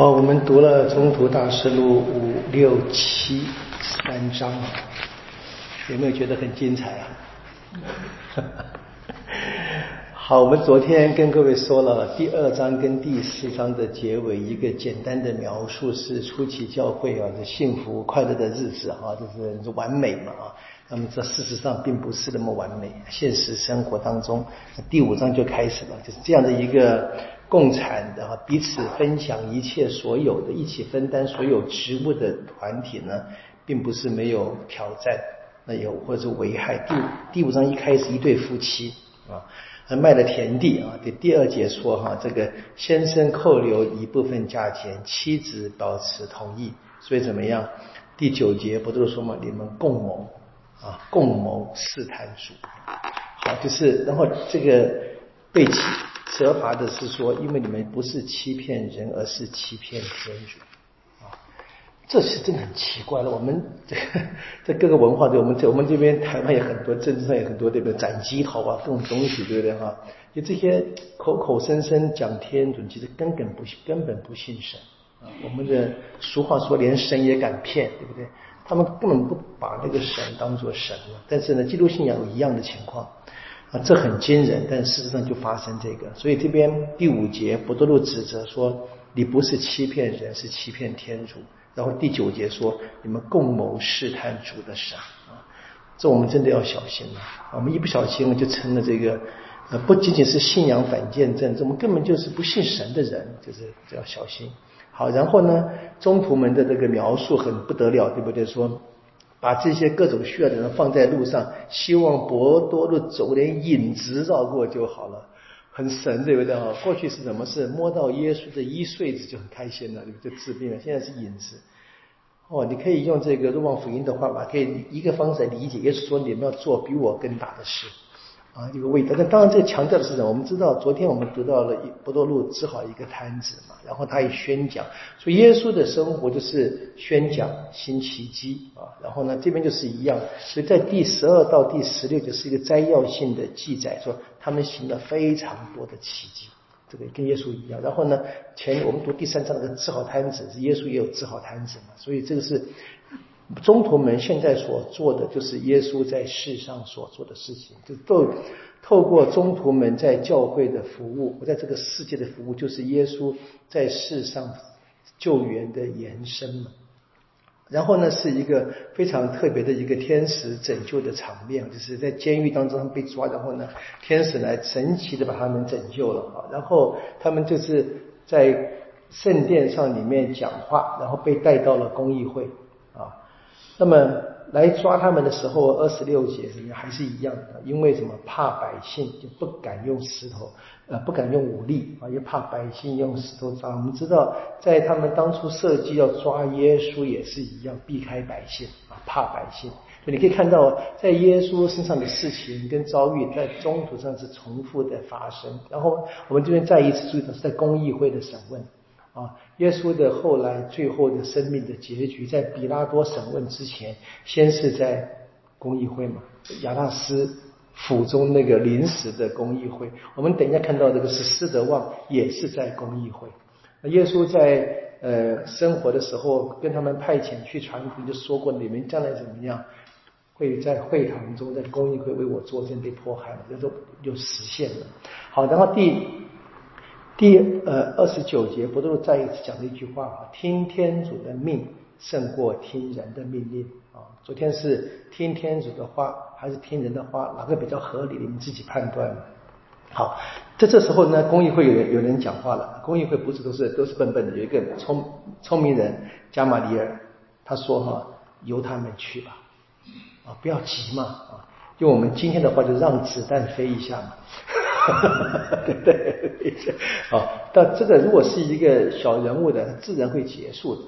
好，我们读了《中途大师录》五六七三章，有没有觉得很精彩啊？好，我们昨天跟各位说了第二章跟第四章的结尾，一个简单的描述是初期教会啊的幸福快乐的日子啊，就是完美嘛啊。那么这事实上并不是那么完美，现实生活当中，第五章就开始了，就是这样的一个共产的彼此分享一切所有的，一起分担所有职务的团体呢，并不是没有挑战，那有或者危害。第第五章一开始，一对夫妻啊。卖了田地啊，第第二节说哈，这个先生扣留一部分价钱，妻子保持同意，所以怎么样？第九节不都说嘛，你们共谋啊，共谋试探主，好，就是然后这个被责罚的是说，因为你们不是欺骗人，而是欺骗天主。啊这是真的很奇怪了。我们 这在各个文化，对我们在我们这边台湾也很多，政治上也很多，对不对？斩鸡头啊，各种东西，对不对哈？就这些口口声声讲天主，其实根本不根本不信神啊。我们的俗话说，连神也敢骗，对不对？他们根本不把那个神当做神了。但是呢，基督信仰一样的情况啊，这很惊人。但事实上就发生这个，所以这边第五节，博多路指责说，你不是欺骗人，是欺骗天主。然后第九节说，你们共谋试探主的神啊，这我们真的要小心了。我们一不小心我们就成了这个，呃，不仅仅是信仰反见证，这我们根本就是不信神的人，就是要小心。好，然后呢，中途门的这个描述很不得了，对不对？说把这些各种需要的人放在路上，希望博多路走点影子绕过就好了。很神，对不对哈？过去是什么事？摸到耶稣的衣穗子就很开心了，就治病了。现在是影子。哦，你可以用这个《若望福音》的话吧，可以一个方式来理解，耶稣说你们要做比我更大的事。啊，一个味道。那当然，这个强调的是什么？我们知道，昨天我们读到了一不多路治好一个摊子嘛，然后他也宣讲，所以耶稣的生活就是宣讲新奇迹啊。然后呢，这边就是一样，所以在第十二到第十六就是一个摘要性的记载，说他们行了非常多的奇迹，这个跟耶稣一样。然后呢，前我们读第三章那个治好摊子，是耶稣也有治好摊子嘛，所以这个是。中途门现在所做的，就是耶稣在世上所做的事情，就透透过中途门在教会的服务，我在这个世界的服务，就是耶稣在世上救援的延伸嘛。然后呢，是一个非常特别的一个天使拯救的场面，就是在监狱当中被抓，然后呢，天使来神奇的把他们拯救了啊。然后他们就是在圣殿上里面讲话，然后被带到了公益会啊。那么来抓他们的时候，二十六节怎么样？还是一样的，因为什么？怕百姓就不敢用石头，呃，不敢用武力啊，又怕百姓用石头抓。我们知道，在他们当初设计要抓耶稣也是一样，避开百姓啊，怕百姓。所以你可以看到，在耶稣身上的事情跟遭遇，在中途上是重复的发生。然后我们这边再一次注意到，是在公议会的审问。啊，耶稣的后来最后的生命的结局，在比拉多审问之前，先是在公议会嘛，亚纳斯府中那个临时的公议会。我们等一下看到这个是施德旺，也是在公议会。耶稣在呃生活的时候，跟他们派遣去传福音，就说过你们将来怎么样，会在会堂中，在公议会为我作证被迫害，这都就实现了。好，然后第。第呃二十九节，不都再一次讲了一句话啊？听天主的命胜过听人的命令啊！昨天是听天主的话还是听人的话，哪个比较合理？你们自己判断。好，在这时候呢，公益会有人有人讲话了。公益会不是都是都是笨笨的，有一个聪聪明人加马里尔，他说哈，由他们去吧，啊，不要急嘛，啊，用我们今天的话就让子弹飞一下嘛。哈哈哈对对，好，但这个如果是一个小人物的，自然会结束的。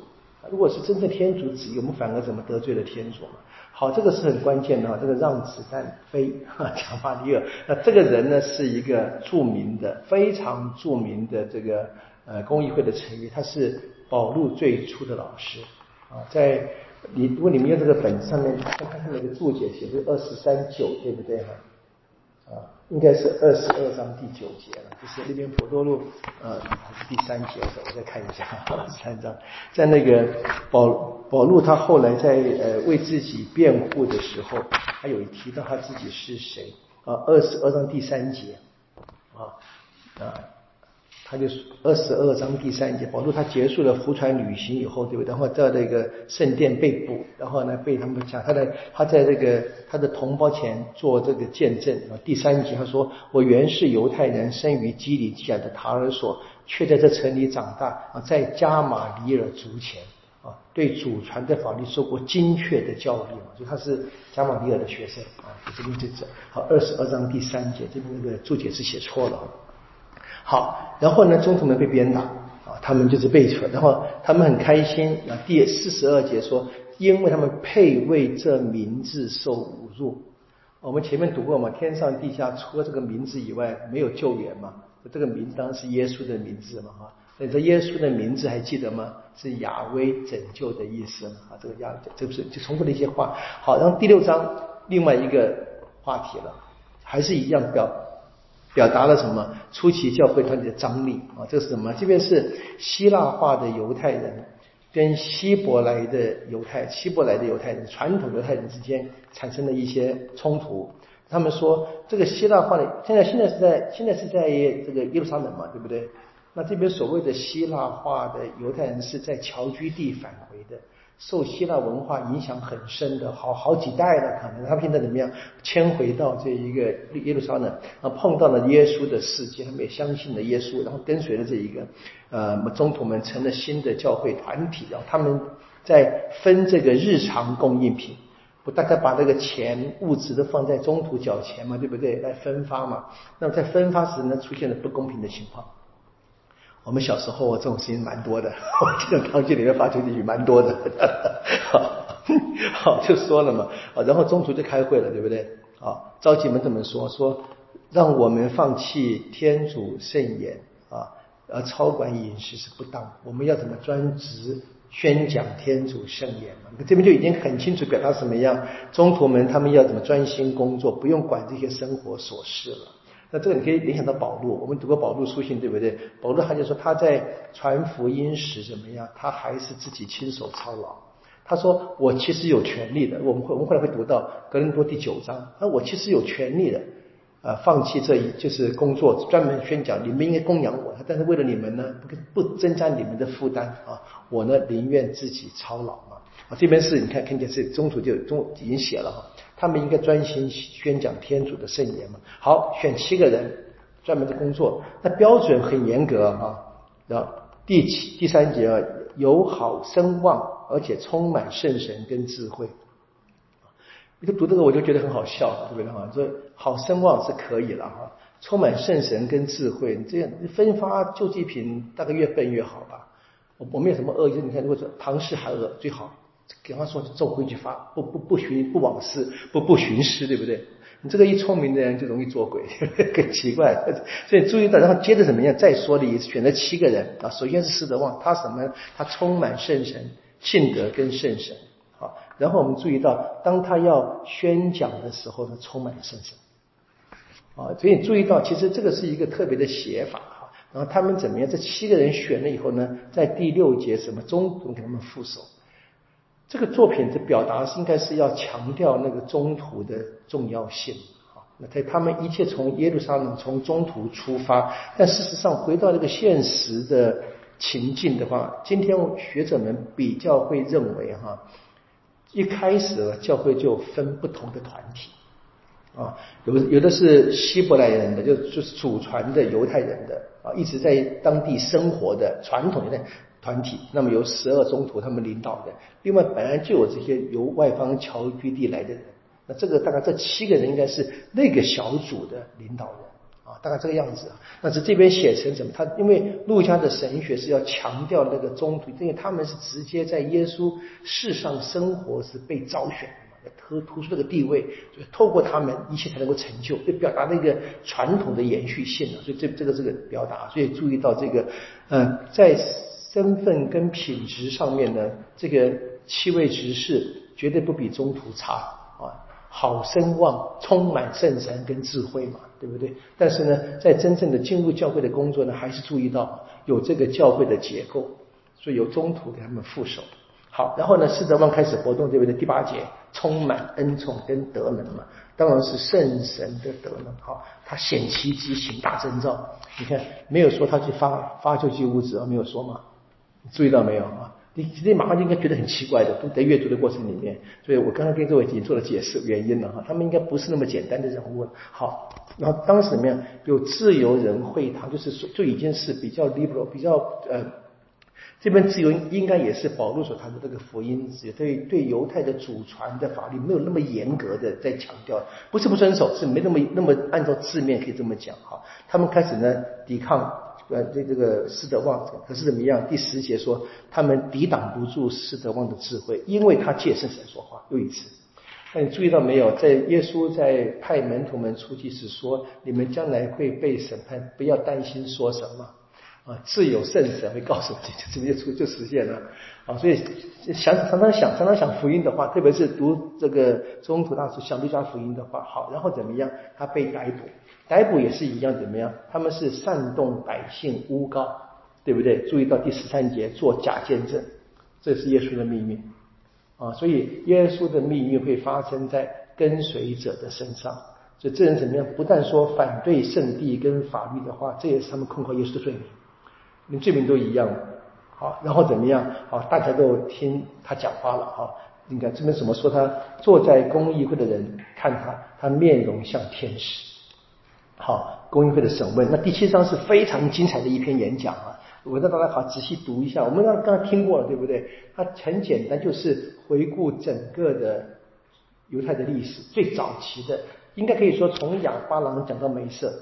如果是真正天主旨意，我们反而怎么得罪了天主嘛？好，这个是很关键的哈。这个让子弹飞，讲法里尔。那这个人呢，是一个著名的、非常著名的这个呃公益会的成员，他是保路最初的老师啊。在你如果你们用这个本子上面看看那个注解，写是二十三九，对不对哈？啊，应该是二十二章第九节了，就是那边普多路，呃，还是第三节的时候，我再看一下，三章，在那个保保路他后来在呃为自己辩护的时候，他有提到他自己是谁啊，二十二章第三节，啊啊。他就二十二章第三节，保罗他结束了浮船旅行以后，对不对？然后在那个圣殿被捕，然后呢被他们讲，他在他在这个他的同胞前做这个见证啊。第三节他说：“我原是犹太人，生于基里基亚的塔尔索，却在这城里长大啊，在加马里尔族前啊，对祖传的法律受过精确的教育嘛，就他是加马里尔的学生啊。这边就这好，二十二章第三节这边那个注解是写错了。”好，然后呢，中途们被鞭打啊，他们就是被锤，然后他们很开心啊。第四十二节说，因为他们配为这名字受侮辱。我们前面读过嘛，天上地下除了这个名字以外，没有救援嘛。这个名字当然是耶稣的名字嘛，哈。那这耶稣的名字还记得吗？是亚威拯救的意思啊。这个亚，这不是就重复的一些话。好，然后第六章另外一个话题了，还是一样表。表达了什么？初期教会团体的张力啊，这是什么？这边是希腊化的犹太人跟希伯来的犹太、希伯来的犹太人、传统犹太人之间产生的一些冲突。他们说，这个希腊化的现在现在是在现在是在这个耶路撒冷嘛，对不对？那这边所谓的希腊化的犹太人是在侨居地返回的。受希腊文化影响很深的，好好几代了，可能他们现在怎么样迁回到这一个耶路撒冷，啊，碰到了耶稣的世界，他们也相信了耶稣，然后跟随了这一个，呃，宗徒们成了新的教会团体，然后他们在分这个日常供应品，不大概把这个钱物质都放在中途缴钱嘛，对不对？来分发嘛，那么在分发时呢，出现了不公平的情况。我们小时候这种事情蛮多的，我记得堂区里面发出去蛮多的，好就说了嘛，然后中途就开会了，对不对？啊，召集们这么说，说让我们放弃天主圣言啊，而超管饮食是不当，我们要怎么专职宣讲天主圣言嘛？这边就已经很清楚表达什么样，中途们他们要怎么专心工作，不用管这些生活琐事了。那这个你可以联想到保禄，我们读过保禄书信，对不对？保禄他就说他在传福音时怎么样，他还是自己亲手操劳。他说我其实有权利的，我们会我们后来会读到格林多第九章，那我其实有权利的，啊，放弃这一就是工作，专门宣讲，你们应该供养我，但是为了你们呢，不不增加你们的负担啊，我呢宁愿自己操劳嘛。啊，这边是你看看见是中途就中已经写了哈。他们应该专心宣讲天主的圣言嘛？好，选七个人专门的工作，那标准很严格啊。然后第七第三节啊，有好声望，而且充满圣神跟智慧。你读这个我就觉得很好笑，对不对哈？说好声望是可以了哈，充满圣神跟智慧，这样分发救济品大概越分越好吧。我我没有什么恶意，你看如果说唐氏还恶最好。比方说，照规矩发，不不不寻不往事，不不寻师，对不对？你这个一聪明的人就容易做鬼，更奇怪。所以注意到，然后接着怎么样？再说的，选择七个人啊。首先是施德旺，他什么？他充满圣神，性德跟圣神。好，然后我们注意到，当他要宣讲的时候，他充满了圣神。啊，所以注意到，其实这个是一个特别的写法哈。然后他们怎么样？这七个人选了以后呢，在第六节什么中途给他们副手。这个作品的表达应该是要强调那个中途的重要性啊。那在他们一切从耶路撒冷从中途出发，但事实上回到这个现实的情境的话，今天学者们比较会认为哈，一开始教会就分不同的团体啊，有有的是希伯来人的，就就是祖传的犹太人的啊，一直在当地生活的传统的。团体，那么由十二宗徒他们领导的，另外本来就有这些由外方侨居地来的人，那这个大概这七个人应该是那个小组的领导人啊，大概这个样子啊。但是这边写成什么？他因为陆家的神学是要强调那个宗徒，因为他们是直接在耶稣世上生活是被招选的嘛，要突突出这个地位，所以透过他们一切才能够成就，就表达那个传统的延续性啊。所以这这个这个表达，所以注意到这个，嗯，在。身份跟品质上面呢，这个七位执事绝对不比中途差啊。好声望，充满圣神跟智慧嘛，对不对？但是呢，在真正的进入教会的工作呢，还是注意到有这个教会的结构，所以由中途给他们副手。好，然后呢，施德旺开始活动，对不对？第八节，充满恩宠跟德能嘛，当然是圣神的德能。好，他显奇迹，行大征兆。你看，没有说他去发发救济物资啊，没有说嘛？注意到没有啊？你你马上就应该觉得很奇怪的，都在阅读的过程里面。所以我刚刚跟各位已经做了解释原因了哈，他们应该不是那么简单的人物。好，然后当时怎么样？有自由人会堂，就是说就已经是比较 liberal，比较呃。这边自由应该也是保罗所谈的这个福音，对对犹太的祖传的法律没有那么严格的在强调，不是不遵守，是没那么那么按照字面可以这么讲哈。他们开始呢抵抗呃对这个施德旺，可是怎么样？第十节说他们抵挡不住施德旺的智慧，因为他借圣神说话。又一次，那你注意到没有？在耶稣在派门徒们出去时说，你们将来会被审判，不要担心说什么。啊，自有圣神会告诉你，就直接出就实现了。啊，所以想常常想常常想福音的话，特别是读这个中途大师想路加福音的话，好，然后怎么样？他被逮捕，逮捕也是一样，怎么样？他们是煽动百姓诬告，对不对？注意到第十三节，做假见证，这是耶稣的命运。啊，所以耶稣的命运会发生在跟随者的身上。所以这人怎么样？不但说反对圣地跟法律的话，这也是他们控告耶稣的罪名。连罪名都一样，好，然后怎么样？好，大家都听他讲话了，哈。你看这边怎么说？他坐在公议会的人看他，他面容像天使。好，公议会的审问，那第七章是非常精彩的一篇演讲啊！我让大家好仔细读一下。我们刚刚听过了，对不对？它很简单，就是回顾整个的犹太的历史，最早期的，应该可以说从亚巴郎讲到梅瑟。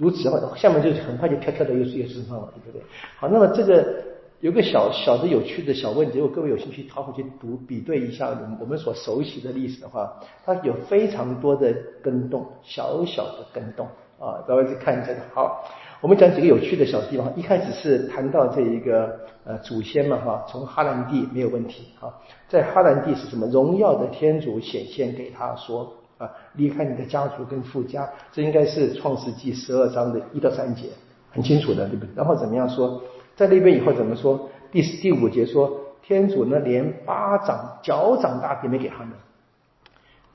如此的话，下面就很快就跳跳到耶稣耶稣身上了，对不对？好，那么这个有个小小的有趣的小问题，如果各位有兴趣，好好去读比对一下我们我们所熟悉的历史的话，它有非常多的跟动，小小的跟动啊，各位去看这个。好，我们讲几个有趣的小地方。一开始是谈到这一个呃祖先嘛哈，从哈兰地没有问题啊，在哈兰地是什么荣耀的天主显现给他说。啊，离开你的家族跟富家，这应该是创世纪十二章的一到三节，很清楚的，对不对？然后怎么样说，在那边以后怎么说？第第五节说，天主呢连巴掌脚掌大地没给他们，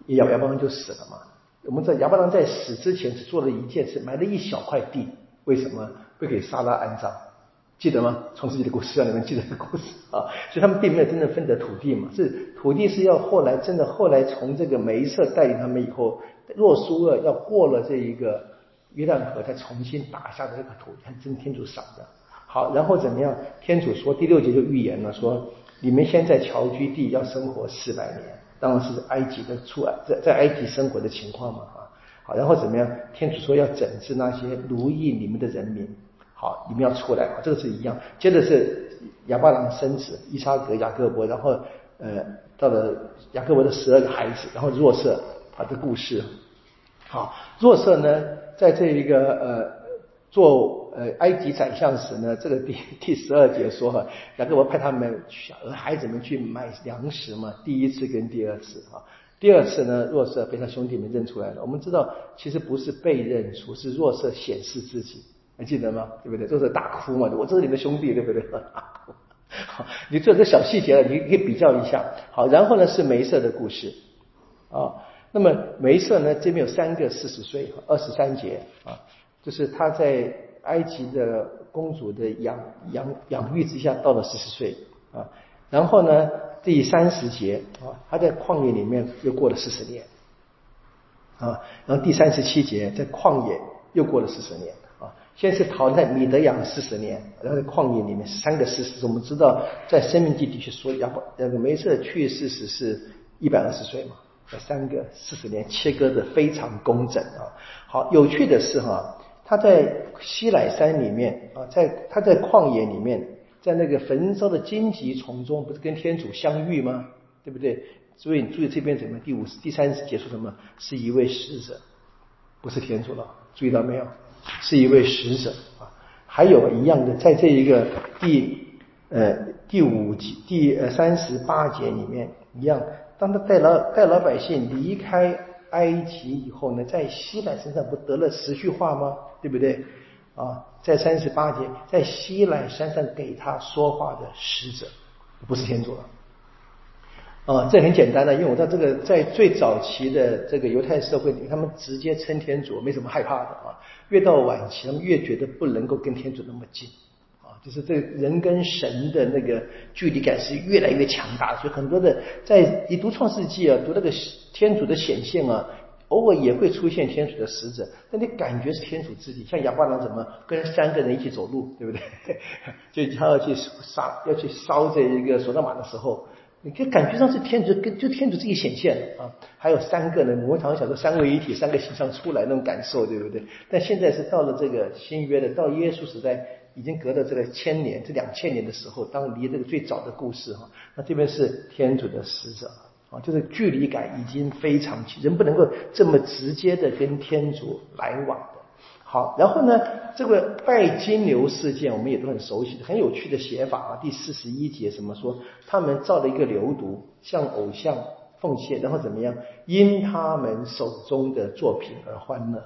亚亚伯拉就死了嘛。我们在亚伯拉罕在死之前只做了一件事，买了一小块地，为什么不给撒拉安葬？记得吗？从自己的故事让你们记得这个故事 啊，所以他们并没有真正分得土地嘛，是土地是要后来真的后来从这个梅瑟带领他们以后，若苏厄要过了这一个约旦河，才重新打下的这个土地，真天主赏的。好，然后怎么样？天主说第六节就预言了，说你们先在侨居地要生活四百年，当然是埃及的出在在埃及生活的情况嘛啊。好，然后怎么样？天主说要整治那些奴役你们的人民。好，你们要出来，这个是一样。接着是亚巴郎生子伊莎格、雅各伯，然后呃到了雅各伯的十二个孩子，然后若瑟他的故事。好，若瑟呢，在这一个呃做呃埃及宰相时呢，这个第第十二节说哈，雅各伯派他们小孩子们去买粮食嘛，第一次跟第二次啊，第二次呢，若瑟被他兄弟们认出来了。我们知道，其实不是被认出，是若瑟显示自己。还记得吗？对不对？都是大哭嘛！我这是你的兄弟，对不对？好，你做这小细节了，你可以比较一下。好，然后呢是梅瑟的故事啊。那么梅瑟呢，这边有三个四十岁，二十三节啊，就是他在埃及的公主的养养养育之下到了四十岁啊。然后呢，第三十节啊，他在旷野里面又过了四十年啊。然后第三十七节在旷野又过了四十年。先是逃在米德养四十年，然后在旷野里面三个四十。我们知道在生命记地区说亚伯那个梅瑟去世时是一百二十岁嘛，三个四十年切割的非常工整啊。好，有趣的是哈，他在西乃山里面啊，在他在旷野里面，在那个焚烧的荆棘丛中，不是跟天主相遇吗？对不对？所以你注意这边怎么第五十第三次结束什么？是一位使者，不是天主了。注意到没有？是一位使者啊，还有一样的，在这一个第呃第五节第呃三十八节里面一样，当他带老带老百姓离开埃及以后呢，在希兰身上不得了十句话吗？对不对？啊，在三十八节，在西兰山上给他说话的使者，不是天主了。啊，这很简单的，因为我在这个在最早期的这个犹太社会里，他们直接称天主，没什么害怕的啊。越到晚期，他们越觉得不能够跟天主那么近，啊，就是这人跟神的那个距离感是越来越强大。所以很多的在你读创世纪啊，读那个天主的显现啊，偶尔也会出现天主的使者，但你感觉是天主自己。像亚巴郎怎么跟三个人一起走路，对不对？就他要去杀要去烧这一个索道玛的时候。你就感觉上是天主跟就天主自己显现了啊，还有三个呢，我们常常想说三位一体，三个形象出来那种感受，对不对？但现在是到了这个新约的，到耶稣时代，已经隔了这个千年，这两千年的时候，当离这个最早的故事哈，那这边是天主的使者啊，就是距离感已经非常近，人不能够这么直接的跟天主来往。好，然后呢，这个拜金牛事件我们也都很熟悉，很有趣的写法啊。第四十一节什么说？他们造了一个流毒，向偶像奉献，然后怎么样？因他们手中的作品而欢乐。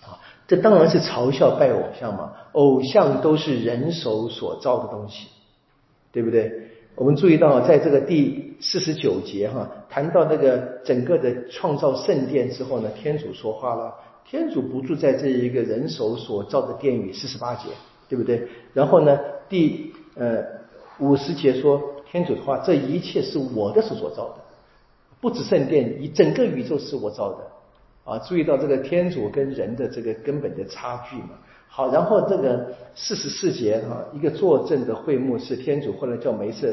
啊，这当然是嘲笑拜偶像嘛。偶像都是人手所造的东西，对不对？我们注意到，在这个第四十九节哈，谈到那个整个的创造圣殿之后呢，天主说话了。天主不住在这一个人手所造的殿宇，四十八节，对不对？然后呢，第呃五十节说，天主的话，这一切是我的手所造的，不止圣殿，一整个宇宙是我造的。啊，注意到这个天主跟人的这个根本的差距嘛。好，然后这个四十四节哈，一个作证的会幕是天主，后来叫梅瑟。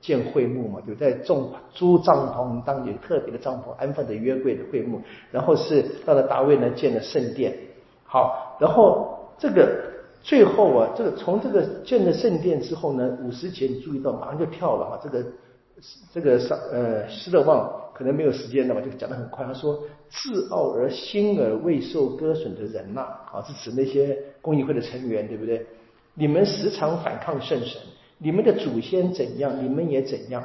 建会幕嘛，就在种租帐篷，当有特别的帐篷安放的约柜的会幕，然后是到了大卫呢建了圣殿，好，然后这个最后啊，这个从这个建了圣殿之后呢，五十节你注意到马上就跳了啊，这个这个上呃施勒旺可能没有时间了嘛，就讲的很快，他说自傲而心而未受割损的人呐，啊是指那些公益会的成员，对不对？你们时常反抗圣神。你们的祖先怎样，你们也怎样。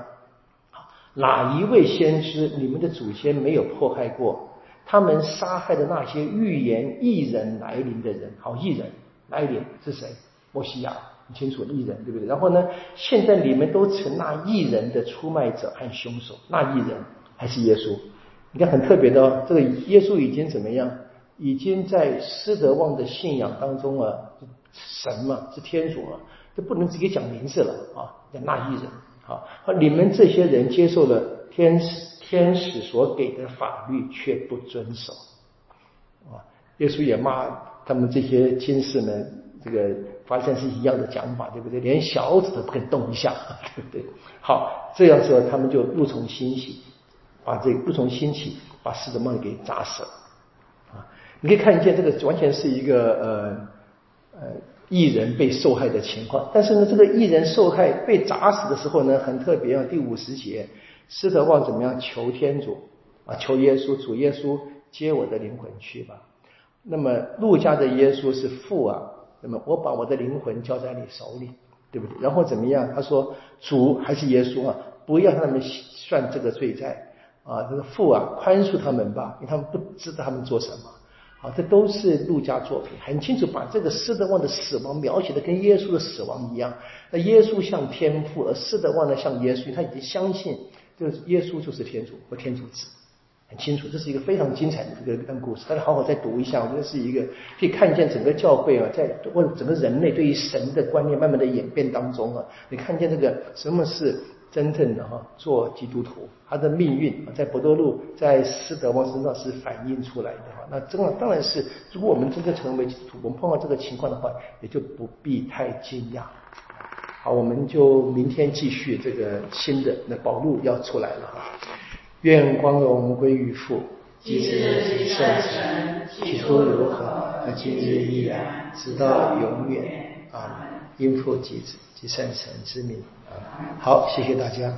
哪一位先知你们的祖先没有迫害过？他们杀害的那些预言异人来临的人，好，异人来临是谁？摩西亚，很清楚，异人对不对？然后呢，现在你们都成那异人的出卖者和凶手，那异人还是耶稣？你看很特别的哦，这个耶稣已经怎么样？已经在施德旺的信仰当中啊，神嘛，是天主嘛。就不能直接讲名字了啊！叫那一人啊，你们这些人接受了天使天使所给的法律，却不遵守啊！耶稣也骂他们这些天士们，这个发现是一样的讲法，对不对？连小指都不肯动一下，对不对？好，这样说他们就怒从心起，把这怒从心起，把狮子梦给砸死了啊！你可以看见这个完全是一个呃呃。艺人被受害的情况，但是呢，这个艺人受害被砸死的时候呢，很特别啊。第五十节，施德旺怎么样求天主啊？求耶稣，主耶稣接我的灵魂去吧。那么陆家的耶稣是父啊，那么我把我的灵魂交在你手里，对不对？然后怎么样？他说主还是耶稣啊？不要让他们算这个罪债啊，这个父啊，宽恕他们吧，因为他们不知道他们做什么。啊，这都是陆家作品，很清楚把这个施德旺的死亡描写的跟耶稣的死亡一样。那耶稣像天父，而施德旺呢像耶稣，他已经相信，就是耶稣就是天主和天主子，很清楚。这是一个非常精彩的这个段故事，大家好好再读一下。我觉得是一个可以看见整个教会啊，在或整个人类对于神的观念慢慢的演变当中啊，你看见这个什么是。真正的哈做基督徒，他的命运在博多禄在斯德旺身上是反映出来的哈。那真的当然是，如果我们真正成为基督徒，我们碰到这个情况的话，也就不必太惊讶。好，我们就明天继续这个新的那宝路要出来了哈。愿光荣归于父，及子及圣神，起初如何，那今日依然，直到永远。啊，应父及子及圣神之名。好，谢谢大家。